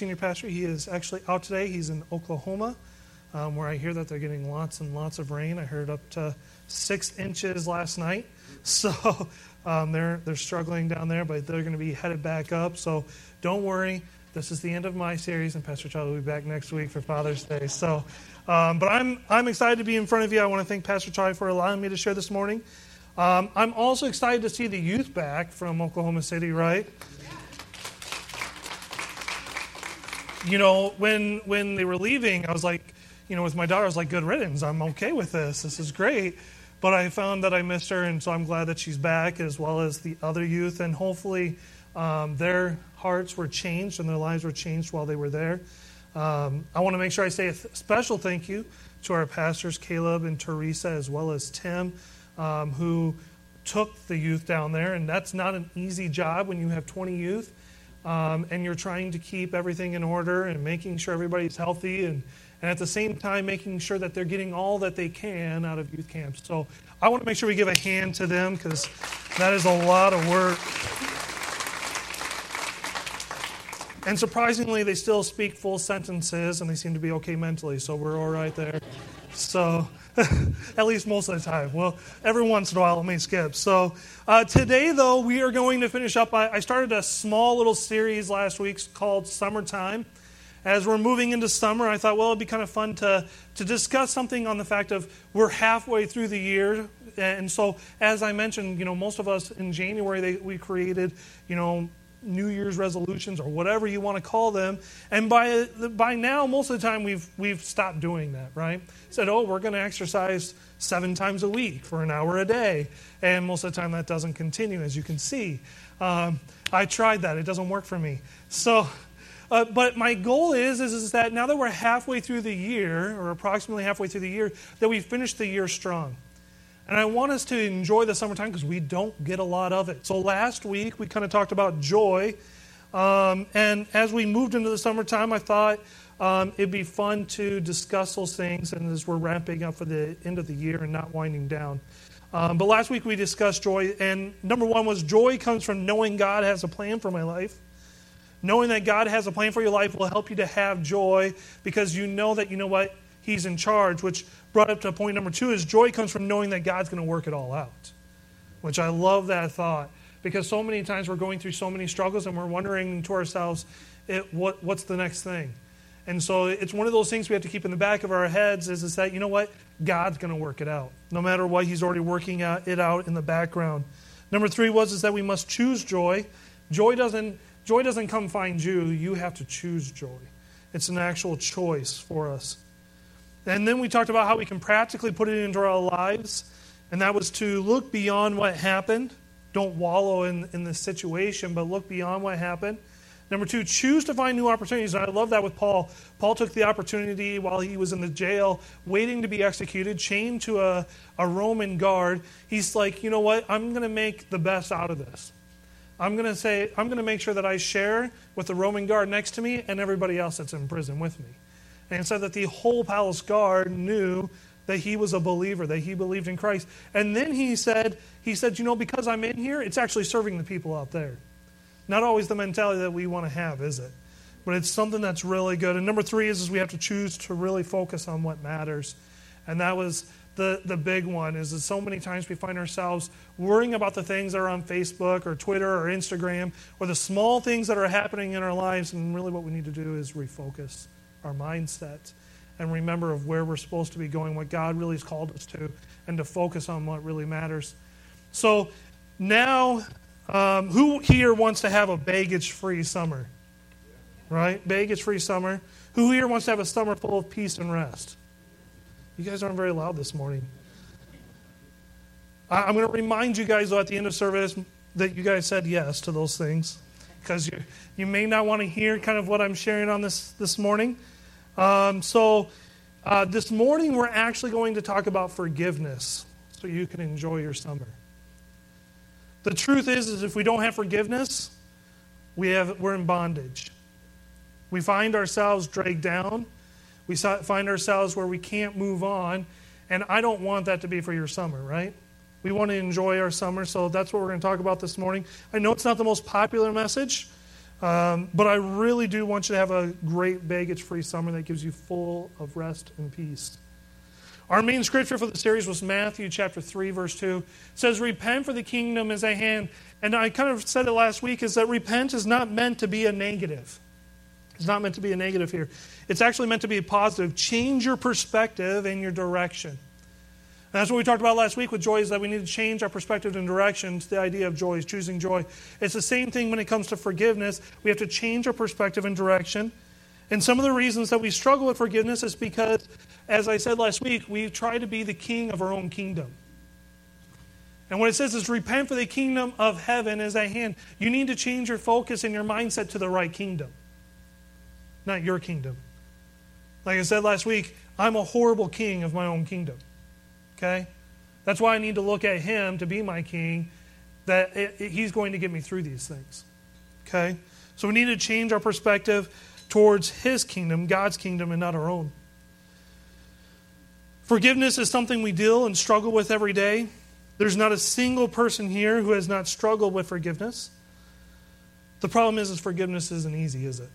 senior pastor. He is actually out today. He's in Oklahoma, um, where I hear that they're getting lots and lots of rain. I heard up to six inches last night. So um, they're, they're struggling down there, but they're going to be headed back up. So don't worry. This is the end of my series, and Pastor Charlie will be back next week for Father's Day. So, um, but I'm, I'm excited to be in front of you. I want to thank Pastor Charlie for allowing me to share this morning. Um, I'm also excited to see the youth back from Oklahoma City, right? You know, when when they were leaving, I was like, you know, with my daughter, I was like, good riddance. I'm okay with this. This is great. But I found that I missed her, and so I'm glad that she's back, as well as the other youth. And hopefully, um, their hearts were changed and their lives were changed while they were there. Um, I want to make sure I say a th- special thank you to our pastors, Caleb and Teresa, as well as Tim, um, who took the youth down there. And that's not an easy job when you have 20 youth um, and you're trying to keep everything in order and making sure everybody's healthy and and at the same time making sure that they're getting all that they can out of youth camps. So I want to make sure we give a hand to them because that is a lot of work. And surprisingly, they still speak full sentences and they seem to be okay mentally, so we're all right there. So, at least most of the time. Well, every once in a while it may skip. So, uh, today, though, we are going to finish up. I, I started a small little series last week called Summertime as we're moving into summer, I thought, well, it'd be kind of fun to, to discuss something on the fact of we're halfway through the year. And so, as I mentioned, you know, most of us in January, they, we created, you know, New Year's resolutions or whatever you want to call them. And by, by now, most of the time, we've, we've stopped doing that, right? Said, oh, we're going to exercise seven times a week for an hour a day. And most of the time, that doesn't continue, as you can see. Um, I tried that, it doesn't work for me. So, uh, but my goal is, is, is that now that we're halfway through the year, or approximately halfway through the year, that we finish the year strong. And I want us to enjoy the summertime because we don't get a lot of it. So last week we kind of talked about joy. Um, and as we moved into the summertime, I thought um, it'd be fun to discuss those things. And as we're ramping up for the end of the year and not winding down. Um, but last week we discussed joy. And number one was joy comes from knowing God has a plan for my life. Knowing that God has a plan for your life will help you to have joy because you know that, you know what, He's in charge, which brought up to point number two is joy comes from knowing that God's going to work it all out. Which I love that thought because so many times we're going through so many struggles and we're wondering to ourselves, it, what, what's the next thing? And so it's one of those things we have to keep in the back of our heads is, is that, you know what? God's going to work it out. No matter what, He's already working it out in the background. Number three was is that we must choose joy. Joy doesn't Joy doesn't come find you, you have to choose joy. It's an actual choice for us. And then we talked about how we can practically put it into our lives, and that was to look beyond what happened. Don't wallow in, in the situation, but look beyond what happened. Number two, choose to find new opportunities. And I love that with Paul. Paul took the opportunity while he was in the jail, waiting to be executed, chained to a, a Roman guard. He's like, you know what? I'm going to make the best out of this. I'm going to say, I'm going to make sure that I share with the Roman guard next to me and everybody else that's in prison with me. And said that the whole palace guard knew that he was a believer, that he believed in Christ. And then he said, he said, you know, because I'm in here, it's actually serving the people out there. Not always the mentality that we want to have, is it? But it's something that's really good. And number three is, is we have to choose to really focus on what matters. And that was the, the big one is that so many times we find ourselves worrying about the things that are on Facebook or Twitter or Instagram or the small things that are happening in our lives. And really, what we need to do is refocus our mindset and remember of where we're supposed to be going, what God really has called us to, and to focus on what really matters. So now, um, who here wants to have a baggage free summer? Right? Baggage free summer. Who here wants to have a summer full of peace and rest? You guys aren't very loud this morning. I'm going to remind you guys, though, at the end of service, that you guys said yes to those things because you, you may not want to hear kind of what I'm sharing on this this morning. Um, so, uh, this morning, we're actually going to talk about forgiveness so you can enjoy your summer. The truth is, is if we don't have forgiveness, we have, we're in bondage. We find ourselves dragged down we find ourselves where we can't move on. And I don't want that to be for your summer, right? We want to enjoy our summer, so that's what we're going to talk about this morning. I know it's not the most popular message, Um, but I really do want you to have a great baggage free summer that gives you full of rest and peace. Our main scripture for the series was Matthew chapter 3, verse 2. It says, Repent for the kingdom is at hand. And I kind of said it last week is that repent is not meant to be a negative. It's not meant to be a negative here. It's actually meant to be a positive. Change your perspective and your direction. And that's what we talked about last week with joy is that we need to change our perspective and direction to the idea of joy, is choosing joy. It's the same thing when it comes to forgiveness. We have to change our perspective and direction. And some of the reasons that we struggle with forgiveness is because, as I said last week, we try to be the king of our own kingdom. And what it says is, repent for the kingdom of heaven is at hand. You need to change your focus and your mindset to the right kingdom, not your kingdom. Like I said last week, I'm a horrible king of my own kingdom. Okay? That's why I need to look at him to be my king, that it, it, he's going to get me through these things. Okay? So we need to change our perspective towards His kingdom, God's kingdom, and not our own. Forgiveness is something we deal and struggle with every day. There's not a single person here who has not struggled with forgiveness. The problem is, is forgiveness isn't easy, is it?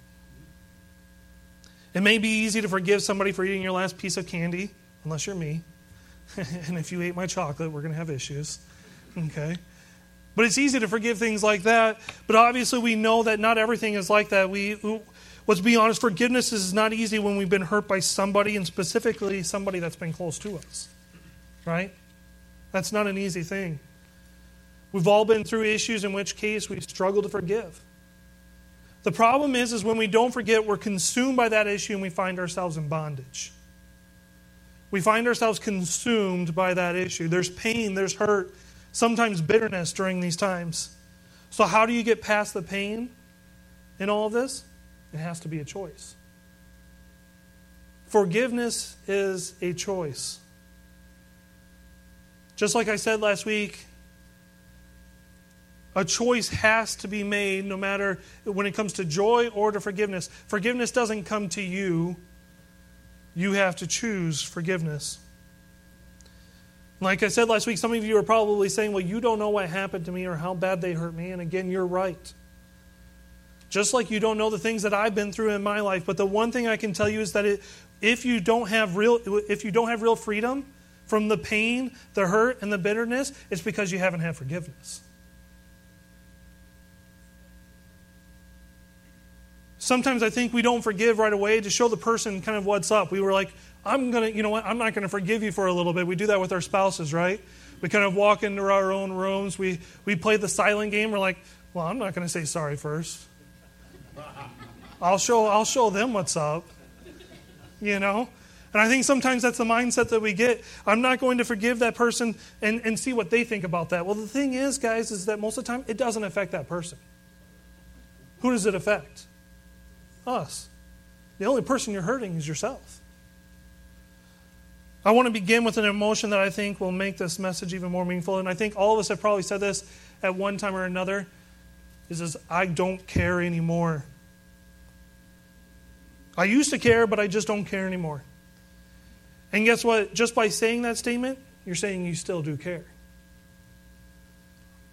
It may be easy to forgive somebody for eating your last piece of candy, unless you're me. and if you ate my chocolate, we're going to have issues. Okay? But it's easy to forgive things like that. But obviously, we know that not everything is like that. We, Let's be honest, forgiveness is not easy when we've been hurt by somebody, and specifically somebody that's been close to us. Right? That's not an easy thing. We've all been through issues in which case we struggle to forgive. The problem is, is when we don't forget, we're consumed by that issue and we find ourselves in bondage. We find ourselves consumed by that issue. There's pain, there's hurt, sometimes bitterness during these times. So, how do you get past the pain in all of this? It has to be a choice. Forgiveness is a choice. Just like I said last week, a choice has to be made no matter when it comes to joy or to forgiveness. Forgiveness doesn't come to you, you have to choose forgiveness. Like I said last week, some of you are probably saying, Well, you don't know what happened to me or how bad they hurt me. And again, you're right. Just like you don't know the things that I've been through in my life, but the one thing I can tell you is that it, if you don't have real if you don't have real freedom from the pain, the hurt and the bitterness, it's because you haven't had forgiveness. Sometimes I think we don't forgive right away to show the person kind of what's up. We were like, I'm going to, you know what, I'm not going to forgive you for a little bit. We do that with our spouses, right? We kind of walk into our own rooms. We, we play the silent game. We're like, well, I'm not going to say sorry first. I'll show, I'll show them what's up. You know? And I think sometimes that's the mindset that we get. I'm not going to forgive that person and, and see what they think about that. Well, the thing is, guys, is that most of the time it doesn't affect that person. Who does it affect? Us. The only person you're hurting is yourself. I want to begin with an emotion that I think will make this message even more meaningful. And I think all of us have probably said this at one time or another. Is this I don't care anymore. I used to care, but I just don't care anymore. And guess what? Just by saying that statement, you're saying you still do care.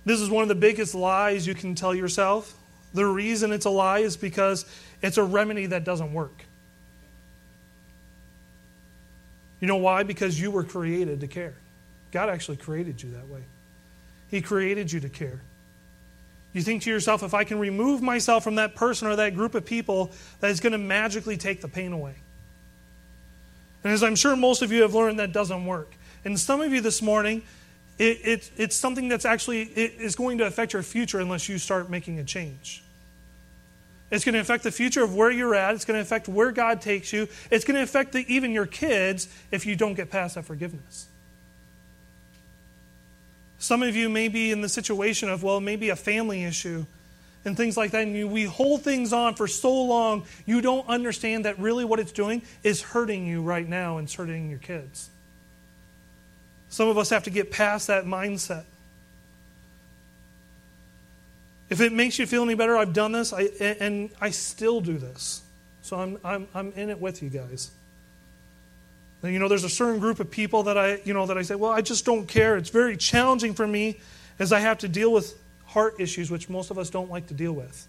This is one of the biggest lies you can tell yourself. The reason it's a lie is because it's a remedy that doesn't work. You know why? Because you were created to care. God actually created you that way. He created you to care. You think to yourself, if I can remove myself from that person or that group of people, that is going to magically take the pain away. And as I'm sure most of you have learned, that doesn't work. And some of you this morning, it, it, it's something that's actually it is going to affect your future unless you start making a change. It's going to affect the future of where you're at. It's going to affect where God takes you. It's going to affect the, even your kids if you don't get past that forgiveness. Some of you may be in the situation of, well, maybe a family issue and things like that. And you, we hold things on for so long, you don't understand that really what it's doing is hurting you right now and it's hurting your kids. Some of us have to get past that mindset. If it makes you feel any better, I've done this, I, and I still do this. So I'm, I'm, I'm in it with you guys. You know, there's a certain group of people that I, you know, that I say, well, I just don't care. It's very challenging for me as I have to deal with heart issues, which most of us don't like to deal with.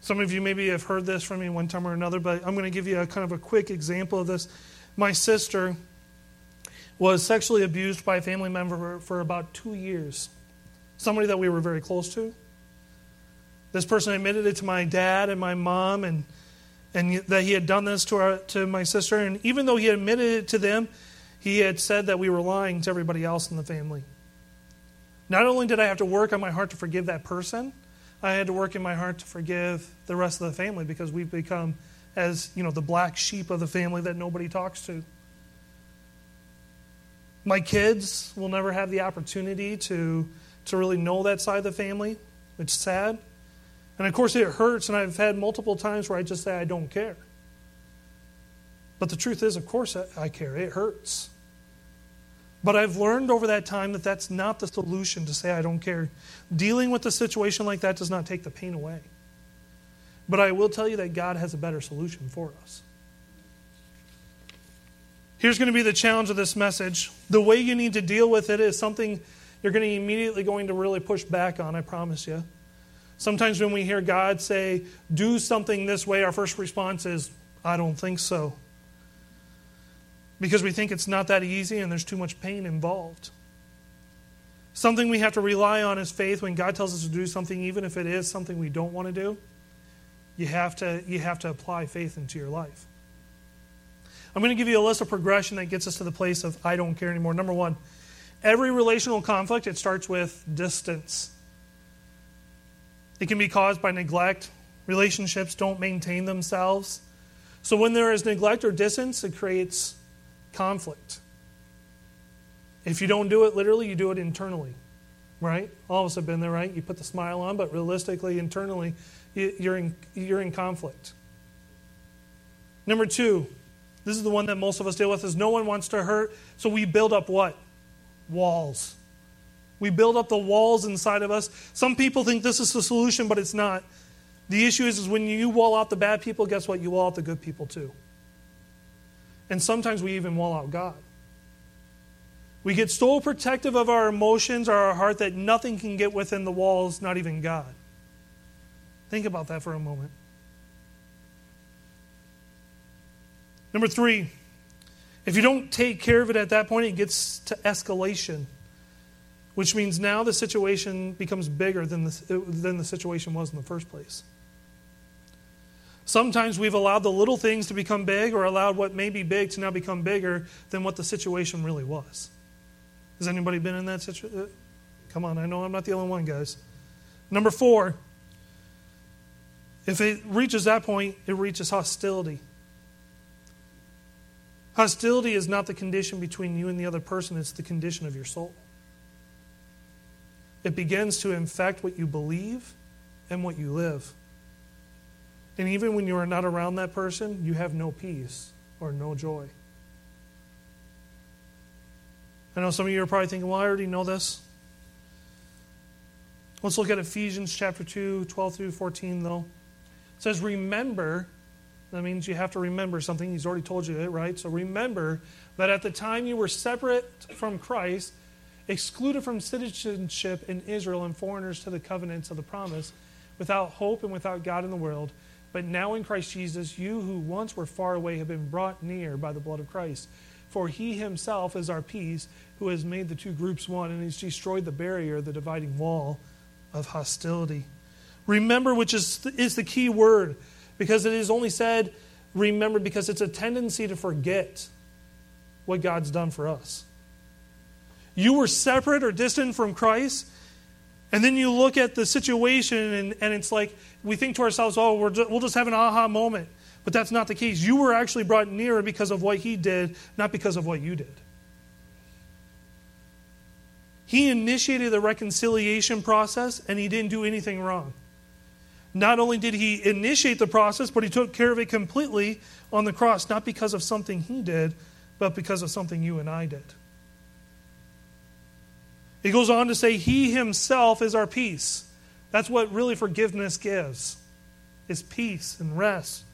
Some of you maybe have heard this from me one time or another, but I'm going to give you a kind of a quick example of this. My sister was sexually abused by a family member for about two years, somebody that we were very close to. This person admitted it to my dad and my mom, and, and that he had done this to, our, to my sister. And even though he admitted it to them, he had said that we were lying to everybody else in the family. Not only did I have to work on my heart to forgive that person, I had to work in my heart to forgive the rest of the family because we've become as, you know, the black sheep of the family that nobody talks to. My kids will never have the opportunity to, to really know that side of the family, which is sad. And of course, it hurts, and I've had multiple times where I just say, I don't care. But the truth is, of course, I care. It hurts. But I've learned over that time that that's not the solution to say, I don't care. Dealing with a situation like that does not take the pain away. But I will tell you that God has a better solution for us. Here's going to be the challenge of this message. The way you need to deal with it is something you're going to immediately going to really push back on, I promise you. Sometimes when we hear God say, do something this way, our first response is, I don't think so. Because we think it's not that easy and there's too much pain involved. Something we have to rely on is faith when God tells us to do something, even if it is something we don't want to do. You have to, you have to apply faith into your life. I'm going to give you a list of progression that gets us to the place of I don't care anymore. Number one, every relational conflict, it starts with distance. It can be caused by neglect. Relationships don't maintain themselves. So when there is neglect or distance, it creates conflict. If you don't do it literally, you do it internally, right? All of us have been there, right? You put the smile on, but realistically, internally, you're in, you're in conflict. Number two, this is the one that most of us deal with, is no one wants to hurt, so we build up what? Walls. We build up the walls inside of us. Some people think this is the solution, but it's not. The issue is, is when you wall out the bad people, guess what? You wall out the good people too. And sometimes we even wall out God. We get so protective of our emotions or our heart that nothing can get within the walls, not even God. Think about that for a moment. Number three, if you don't take care of it at that point, it gets to escalation, which means now the situation becomes bigger than the, than the situation was in the first place. Sometimes we've allowed the little things to become big or allowed what may be big to now become bigger than what the situation really was. Has anybody been in that situation? Uh, come on, I know I'm not the only one, guys. Number four, if it reaches that point, it reaches hostility. Hostility is not the condition between you and the other person, it's the condition of your soul. It begins to infect what you believe and what you live. And even when you are not around that person, you have no peace or no joy. I know some of you are probably thinking, well, I already know this. Let's look at Ephesians chapter 2, 12 through 14, though. It says, Remember that means you have to remember something. He's already told you it, right? So remember that at the time you were separate from Christ, excluded from citizenship in Israel, and foreigners to the covenants of the promise, without hope and without God in the world. But now in Christ Jesus, you who once were far away have been brought near by the blood of Christ. For he himself is our peace, who has made the two groups one, and has destroyed the barrier, the dividing wall of hostility. Remember, which is, is the key word because it is only said, remember, because it's a tendency to forget what God's done for us. You were separate or distant from Christ, and then you look at the situation, and, and it's like we think to ourselves, oh, we will just have an aha moment. But that's not the case. You were actually brought nearer because of what He did, not because of what you did. He initiated the reconciliation process, and He didn't do anything wrong. Not only did he initiate the process, but he took care of it completely on the cross, not because of something he did, but because of something you and I did. He goes on to say, He himself is our peace. That's what really forgiveness gives, is peace and rest.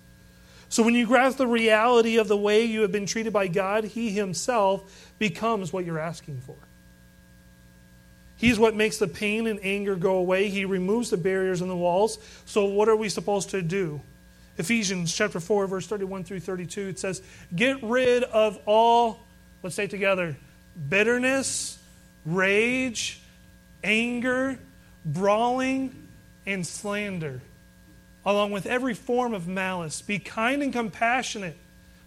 So when you grasp the reality of the way you have been treated by God, He Himself becomes what you're asking for. He's what makes the pain and anger go away. He removes the barriers and the walls. So, what are we supposed to do? Ephesians chapter 4, verse 31 through 32, it says, Get rid of all, let's say together, bitterness, rage, anger, brawling, and slander, along with every form of malice. Be kind and compassionate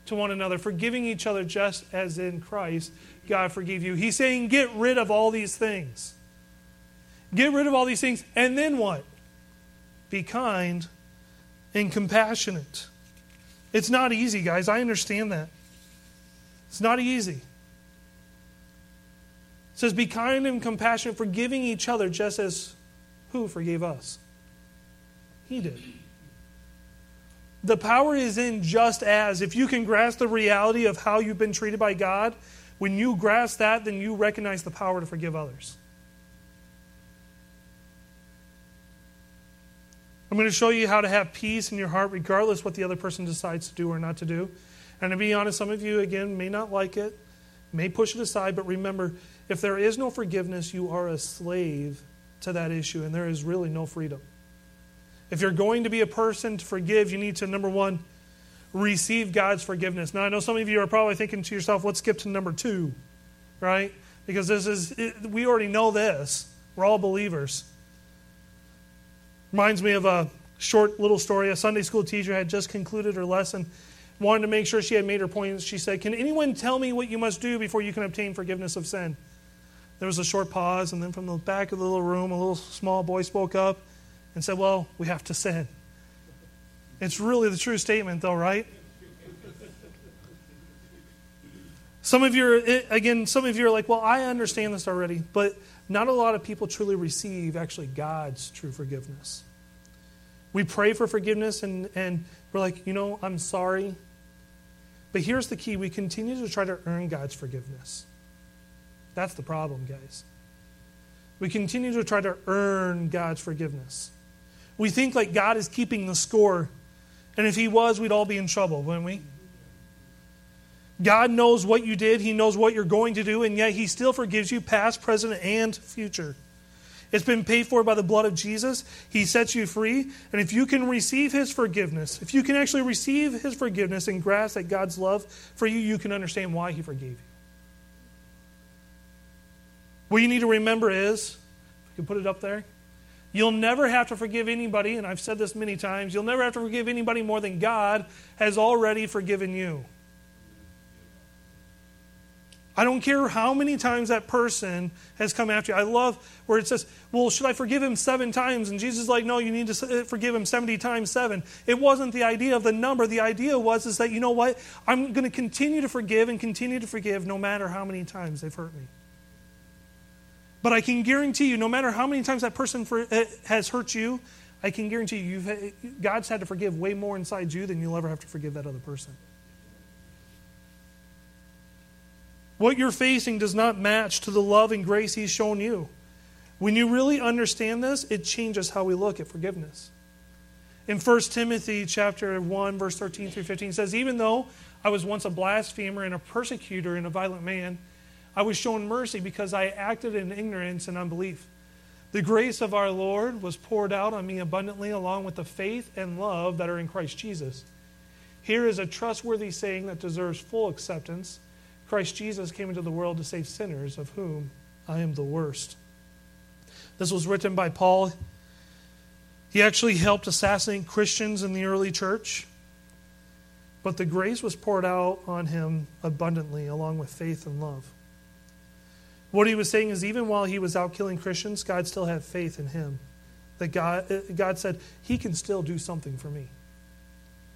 to one another, forgiving each other just as in Christ God forgave you. He's saying, Get rid of all these things. Get rid of all these things, and then what? Be kind and compassionate. It's not easy, guys. I understand that. It's not easy. It says, Be kind and compassionate, forgiving each other just as who forgave us? He did. The power is in just as. If you can grasp the reality of how you've been treated by God, when you grasp that, then you recognize the power to forgive others. I'm going to show you how to have peace in your heart regardless what the other person decides to do or not to do. And to be honest, some of you, again, may not like it, may push it aside, but remember, if there is no forgiveness, you are a slave to that issue, and there is really no freedom. If you're going to be a person to forgive, you need to, number one, receive God's forgiveness. Now, I know some of you are probably thinking to yourself, let's skip to number two, right? Because this is, it, we already know this. We're all believers. Reminds me of a short little story. A Sunday school teacher had just concluded her lesson, wanted to make sure she had made her points. She said, Can anyone tell me what you must do before you can obtain forgiveness of sin? There was a short pause, and then from the back of the little room, a little small boy spoke up and said, Well, we have to sin. It's really the true statement, though, right? Some of you, are, eh, again, some of you are like, Well, I understand this already, but not a lot of people truly receive actually God's true forgiveness. We pray for forgiveness and, and we're like, you know, I'm sorry. But here's the key we continue to try to earn God's forgiveness. That's the problem, guys. We continue to try to earn God's forgiveness. We think like God is keeping the score, and if He was, we'd all be in trouble, wouldn't we? God knows what you did, He knows what you're going to do, and yet He still forgives you, past, present, and future. It's been paid for by the blood of Jesus. He sets you free. And if you can receive His forgiveness, if you can actually receive His forgiveness and grasp that God's love for you, you can understand why He forgave you. What you need to remember is, if you can put it up there, you'll never have to forgive anybody, and I've said this many times, you'll never have to forgive anybody more than God has already forgiven you. I don't care how many times that person has come after you. I love where it says, Well, should I forgive him seven times? And Jesus is like, No, you need to forgive him 70 times seven. It wasn't the idea of the number. The idea was is that, you know what? I'm going to continue to forgive and continue to forgive no matter how many times they've hurt me. But I can guarantee you, no matter how many times that person for, uh, has hurt you, I can guarantee you, you've, God's had to forgive way more inside you than you'll ever have to forgive that other person. What you're facing does not match to the love and grace He's shown you. When you really understand this, it changes how we look at forgiveness. In 1 Timothy chapter 1, verse 13 through 15, says, Even though I was once a blasphemer and a persecutor and a violent man, I was shown mercy because I acted in ignorance and unbelief. The grace of our Lord was poured out on me abundantly, along with the faith and love that are in Christ Jesus. Here is a trustworthy saying that deserves full acceptance Christ Jesus came into the world to save sinners, of whom I am the worst. This was written by Paul. He actually helped assassinate Christians in the early church, but the grace was poured out on him abundantly, along with faith and love. What he was saying is, even while he was out killing Christians, God still had faith in him. That God, eh, God said, He can still do something for me.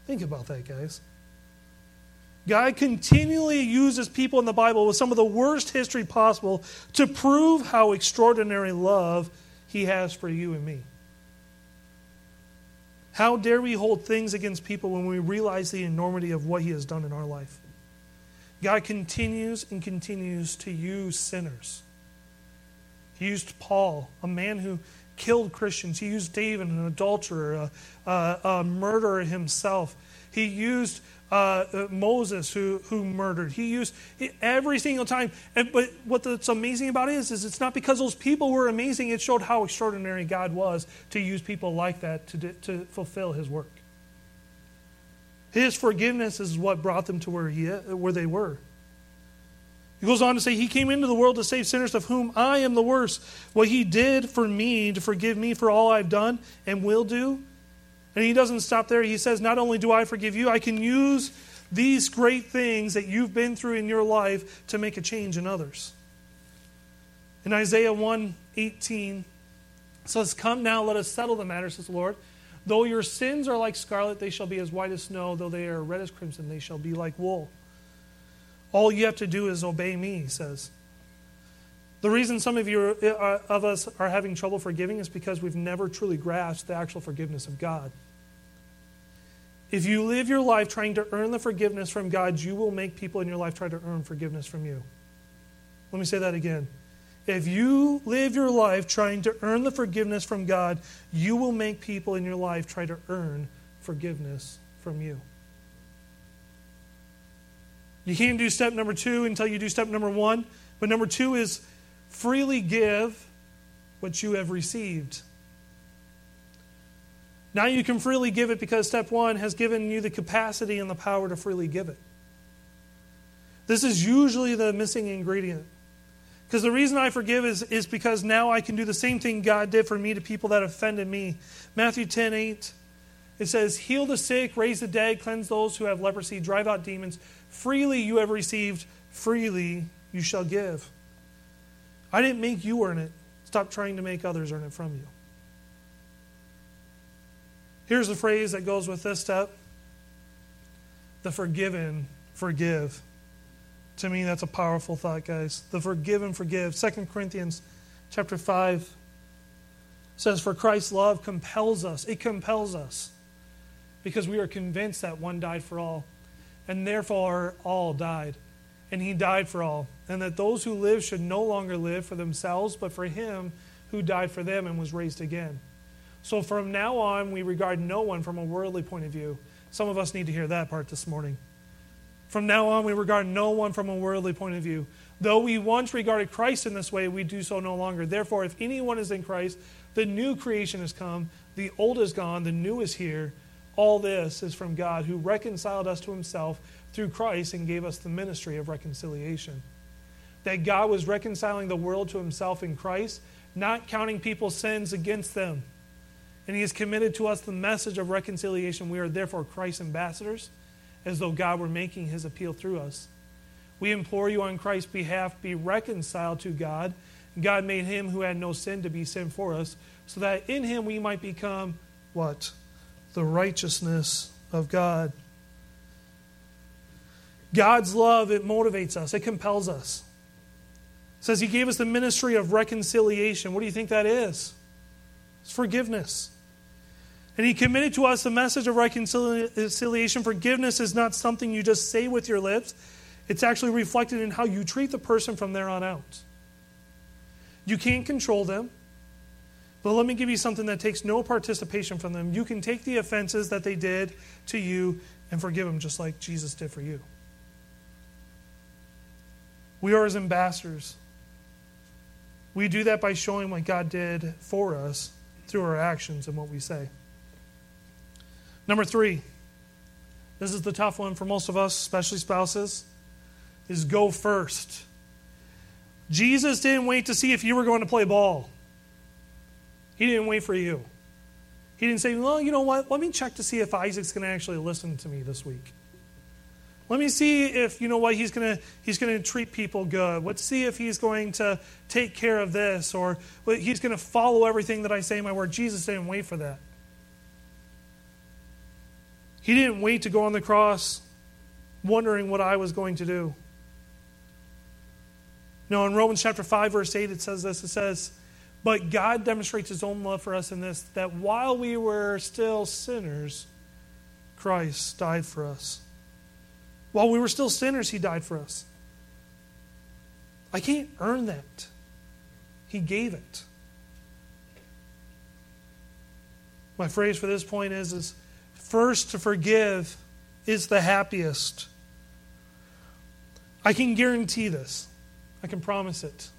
Think about that, guys. God continually uses people in the Bible with some of the worst history possible to prove how extraordinary love He has for you and me. How dare we hold things against people when we realize the enormity of what He has done in our life? God continues and continues to use sinners. He used Paul, a man who killed Christians. He used David, an adulterer, a, a, a murderer himself. He used uh, uh, Moses who, who murdered. He used every single time. And, but what's amazing about it is, is it's not because those people were amazing. It showed how extraordinary God was to use people like that to, to fulfill his work. His forgiveness is what brought them to where, he, where they were. He goes on to say, He came into the world to save sinners, of whom I am the worst. What He did for me to forgive me for all I've done and will do. And He doesn't stop there. He says, Not only do I forgive you, I can use these great things that you've been through in your life to make a change in others. In Isaiah 1 18, says, Come now, let us settle the matter, says the Lord. Though your sins are like scarlet, they shall be as white as snow. Though they are red as crimson, they shall be like wool. All you have to do is obey me, he says. The reason some of you are, of us are having trouble forgiving is because we've never truly grasped the actual forgiveness of God. If you live your life trying to earn the forgiveness from God, you will make people in your life try to earn forgiveness from you. Let me say that again. If you live your life trying to earn the forgiveness from God, you will make people in your life try to earn forgiveness from you. You can't do step number two until you do step number one. But number two is freely give what you have received. Now you can freely give it because step one has given you the capacity and the power to freely give it. This is usually the missing ingredient. Because the reason I forgive is, is because now I can do the same thing God did for me to people that offended me. Matthew 10 8, it says, Heal the sick, raise the dead, cleanse those who have leprosy, drive out demons. Freely you have received, freely you shall give. I didn't make you earn it. Stop trying to make others earn it from you. Here's the phrase that goes with this step the forgiven forgive. To me, that's a powerful thought, guys. The forgiven forgive. 2 Corinthians chapter 5 says, For Christ's love compels us. It compels us because we are convinced that one died for all and therefore all died. And he died for all. And that those who live should no longer live for themselves, but for him who died for them and was raised again. So from now on, we regard no one from a worldly point of view. Some of us need to hear that part this morning. From now on, we regard no one from a worldly point of view. Though we once regarded Christ in this way, we do so no longer. Therefore, if anyone is in Christ, the new creation has come, the old is gone, the new is here. All this is from God who reconciled us to himself through Christ and gave us the ministry of reconciliation. That God was reconciling the world to himself in Christ, not counting people's sins against them. And he has committed to us the message of reconciliation. We are therefore Christ's ambassadors, as though God were making his appeal through us. We implore you on Christ's behalf, be reconciled to God. God made him who had no sin to be sin for us, so that in him we might become what? the righteousness of God. God's love, it motivates us, it compels us. Says He gave us the ministry of reconciliation. What do you think that is? It's forgiveness. And He committed to us the message of reconciliation. Forgiveness is not something you just say with your lips, it's actually reflected in how you treat the person from there on out. You can't control them. But let me give you something that takes no participation from them. You can take the offenses that they did to you and forgive them just like Jesus did for you. We are his ambassadors. We do that by showing what God did for us through our actions and what we say. Number three, this is the tough one for most of us, especially spouses, is go first. Jesus didn't wait to see if you were going to play ball. He didn't wait for you. He didn't say, well, you know what? Let me check to see if Isaac's going to actually listen to me this week. Let me see if, you know what, he's going to, he's to treat people good. Let's see if he's going to take care of this or he's going to follow everything that I say in my word. Jesus didn't wait for that. He didn't wait to go on the cross wondering what I was going to do. No, in Romans chapter 5, verse 8, it says this. It says, but God demonstrates his own love for us in this that while we were still sinners, Christ died for us. While we were still sinners, he died for us. I can't earn that. He gave it. My phrase for this point is, is first to forgive is the happiest. I can guarantee this. I can promise it.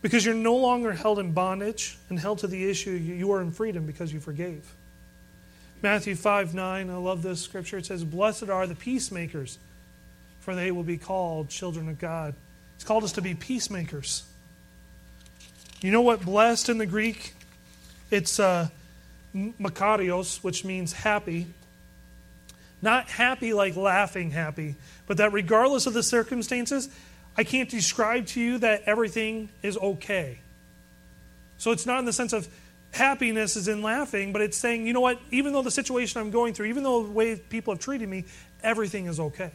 Because you're no longer held in bondage and held to the issue. You are in freedom because you forgave. Matthew 5 9, I love this scripture. It says, Blessed are the peacemakers, for they will be called children of God. He's called us to be peacemakers. You know what blessed in the Greek? It's uh, makarios, which means happy. Not happy like laughing happy, but that regardless of the circumstances, I can't describe to you that everything is okay. So it's not in the sense of happiness is in laughing, but it's saying, you know what, even though the situation I'm going through, even though the way people have treated me, everything is okay.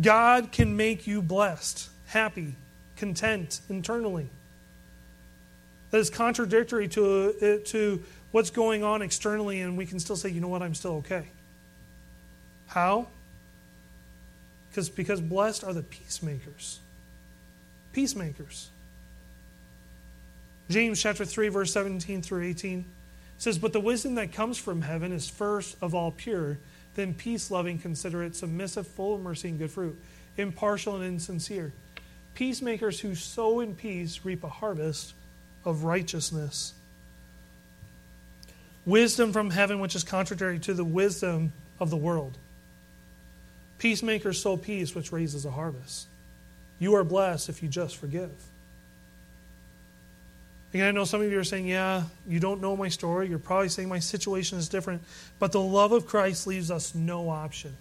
God can make you blessed, happy, content internally. That is contradictory to, uh, to what's going on externally, and we can still say, you know what, I'm still okay. How? Because, because blessed are the peacemakers. Peacemakers. James chapter 3, verse 17 through 18 says, But the wisdom that comes from heaven is first of all pure, then peace loving, considerate, submissive, full of mercy and good fruit, impartial and insincere. Peacemakers who sow in peace reap a harvest of righteousness. Wisdom from heaven, which is contrary to the wisdom of the world. Peacemakers sow peace, which raises a harvest. You are blessed if you just forgive. Again, I know some of you are saying, yeah, you don't know my story. You're probably saying my situation is different. But the love of Christ leaves us no option.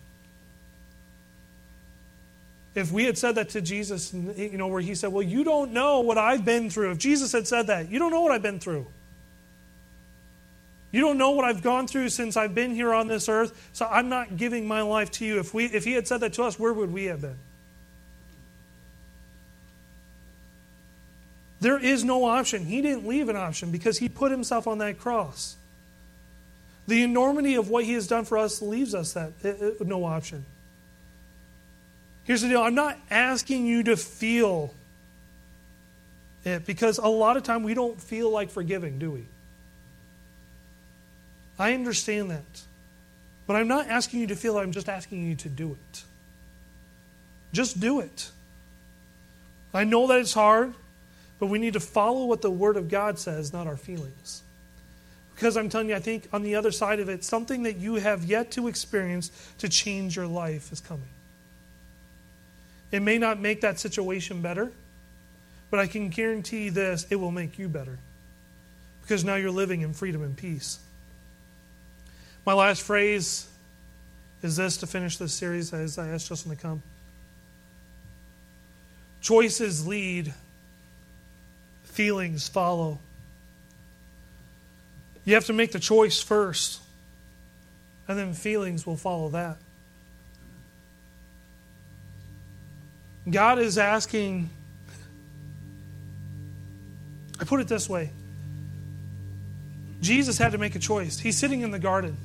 If we had said that to Jesus, you know, where he said, Well, you don't know what I've been through. If Jesus had said that, you don't know what I've been through. You don't know what I've gone through since I've been here on this earth, so I'm not giving my life to you. If, we, if he had said that to us, where would we have been? There is no option. He didn't leave an option because he put himself on that cross. The enormity of what he has done for us leaves us that uh, uh, no option. Here's the deal I'm not asking you to feel it because a lot of time we don't feel like forgiving, do we? I understand that. But I'm not asking you to feel it, I'm just asking you to do it. Just do it. I know that it's hard, but we need to follow what the Word of God says, not our feelings. Because I'm telling you, I think on the other side of it, something that you have yet to experience to change your life is coming. It may not make that situation better, but I can guarantee this it will make you better. Because now you're living in freedom and peace. My last phrase is this to finish this series as I asked Justin to come. Choices lead, feelings follow. You have to make the choice first, and then feelings will follow that. God is asking, I put it this way Jesus had to make a choice. He's sitting in the garden.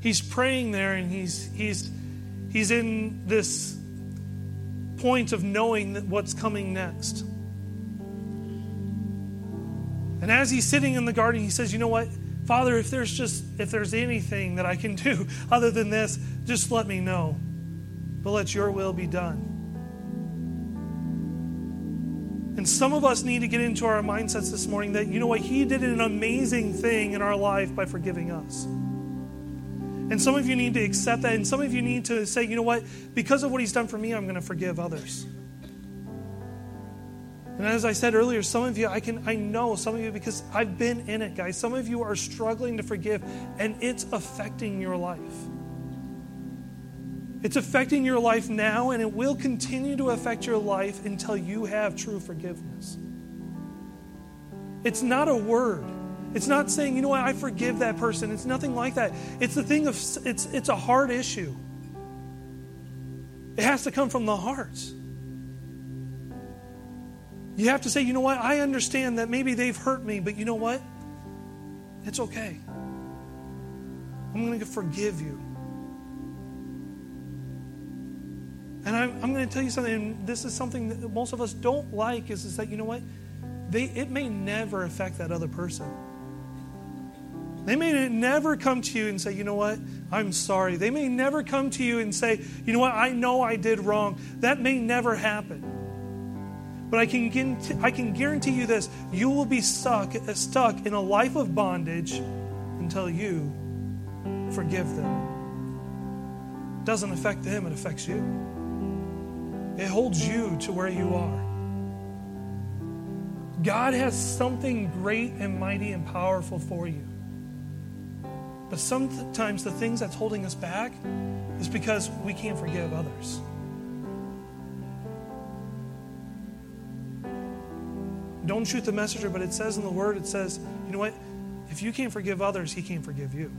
He's praying there and he's, he's, he's in this point of knowing what's coming next. And as he's sitting in the garden, he says, You know what? Father, if there's just if there's anything that I can do other than this, just let me know but let your will be done. And some of us need to get into our mindsets this morning that, you know what, He did an amazing thing in our life by forgiving us. And some of you need to accept that. And some of you need to say, you know what, because of what He's done for me, I'm going to forgive others. And as I said earlier, some of you, I can I know some of you because I've been in it, guys. Some of you are struggling to forgive, and it's affecting your life. It's affecting your life now, and it will continue to affect your life until you have true forgiveness. It's not a word. It's not saying, you know what, I forgive that person. It's nothing like that. It's the thing of, it's, it's a hard issue. It has to come from the heart. You have to say, you know what, I understand that maybe they've hurt me, but you know what? It's okay. I'm going to forgive you. And I'm, I'm going to tell you something, and this is something that most of us don't like, is, is that, you know what? they, it may never affect that other person. They may never come to you and say, you know what, I'm sorry. They may never come to you and say, you know what, I know I did wrong. That may never happen. But I can, I can guarantee you this you will be stuck, stuck in a life of bondage until you forgive them. It doesn't affect them, it affects you. It holds you to where you are. God has something great and mighty and powerful for you. But sometimes the things that's holding us back is because we can't forgive others. Don't shoot the messenger, but it says in the word, it says, you know what? If you can't forgive others, he can't forgive you.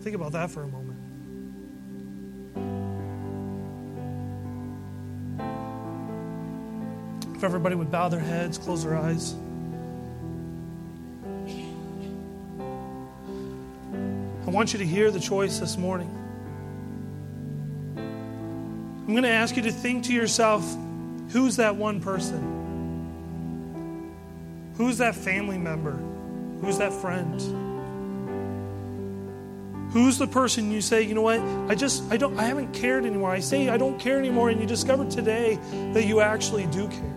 Think about that for a moment. If everybody would bow their heads, close their eyes. I want you to hear the choice this morning. I'm going to ask you to think to yourself who's that one person? Who's that family member? Who's that friend? Who's the person you say, you know what? I just I don't I haven't cared anymore. I say I don't care anymore and you discover today that you actually do care.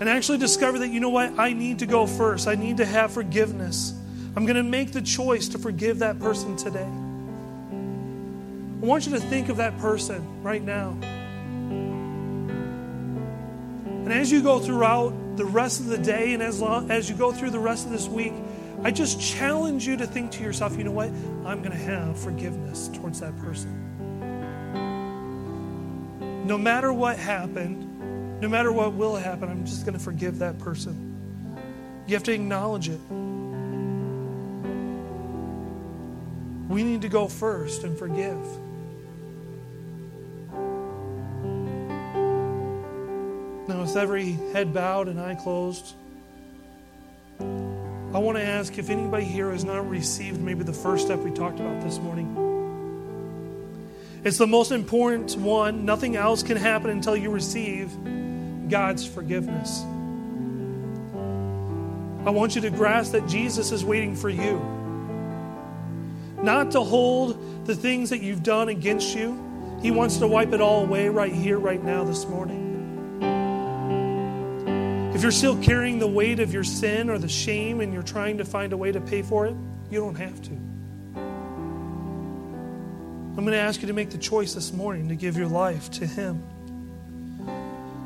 And actually discover that you know what? I need to go first. I need to have forgiveness. I'm going to make the choice to forgive that person today. I want you to think of that person right now. And as you go throughout the rest of the day and as, long, as you go through the rest of this week, I just challenge you to think to yourself, you know what? I'm going to have forgiveness towards that person. No matter what happened, no matter what will happen, I'm just going to forgive that person. You have to acknowledge it. We need to go first and forgive. Now, with every head bowed and eye closed, I want to ask if anybody here has not received maybe the first step we talked about this morning. It's the most important one. Nothing else can happen until you receive God's forgiveness. I want you to grasp that Jesus is waiting for you. Not to hold the things that you've done against you. He wants to wipe it all away right here, right now, this morning. If you're still carrying the weight of your sin or the shame and you're trying to find a way to pay for it, you don't have to. I'm going to ask you to make the choice this morning to give your life to Him.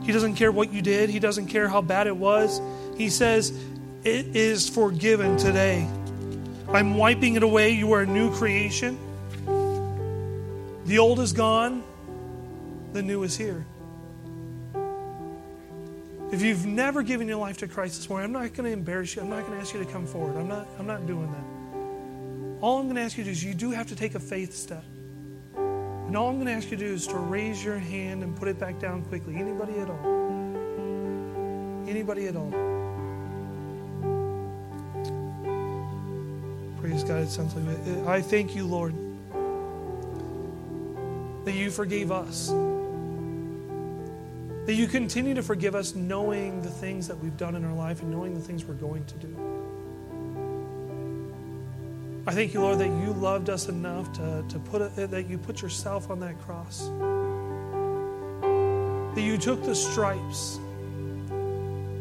He doesn't care what you did, He doesn't care how bad it was. He says, It is forgiven today. I'm wiping it away. You are a new creation. The old is gone, the new is here. If you've never given your life to Christ this morning, I'm not going to embarrass you. I'm not going to ask you to come forward. I'm not, I'm not doing that. All I'm going to ask you to do is you do have to take a faith step. And all I'm going to ask you to do is to raise your hand and put it back down quickly. Anybody at all? Anybody at all? God. It sounds like. I thank you, Lord, that you forgave us. That you continue to forgive us knowing the things that we've done in our life and knowing the things we're going to do. I thank you, Lord, that you loved us enough to, to put a, that you put yourself on that cross. That you took the stripes.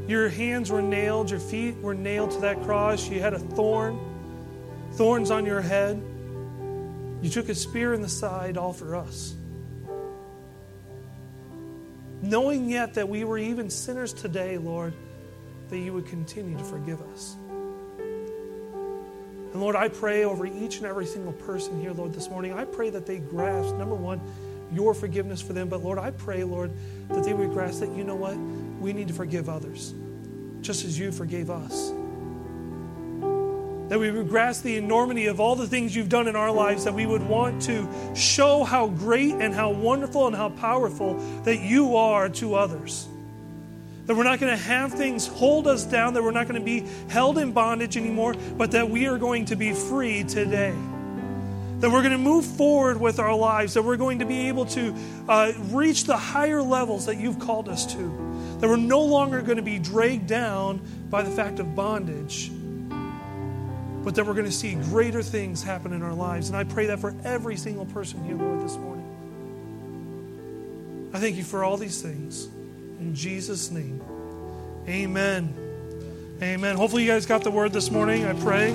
Your hands were nailed, your feet were nailed to that cross. You had a thorn, thorns on your head. You took a spear in the side, all for us knowing yet that we were even sinners today, Lord, that you would continue to forgive us. And Lord, I pray over each and every single person here, Lord, this morning. I pray that they grasp, number one, your forgiveness for them. But Lord, I pray, Lord, that they would grasp that, you know what? We need to forgive others, just as you forgave us that we would grasp the enormity of all the things you've done in our lives, that we would want to show how great and how wonderful and how powerful that you are to others. That we're not going to have things hold us down, that we're not going to be held in bondage anymore, but that we are going to be free today. That we're going to move forward with our lives, that we're going to be able to uh, reach the higher levels that you've called us to That we're no longer going to be dragged down by the fact of bondage, but that we're going to see greater things happen in our lives. And I pray that for every single person here, Lord, this morning. I thank you for all these things. In Jesus' name, amen. Amen. Hopefully, you guys got the word this morning. I pray.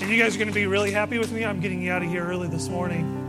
And you guys are going to be really happy with me. I'm getting you out of here early this morning.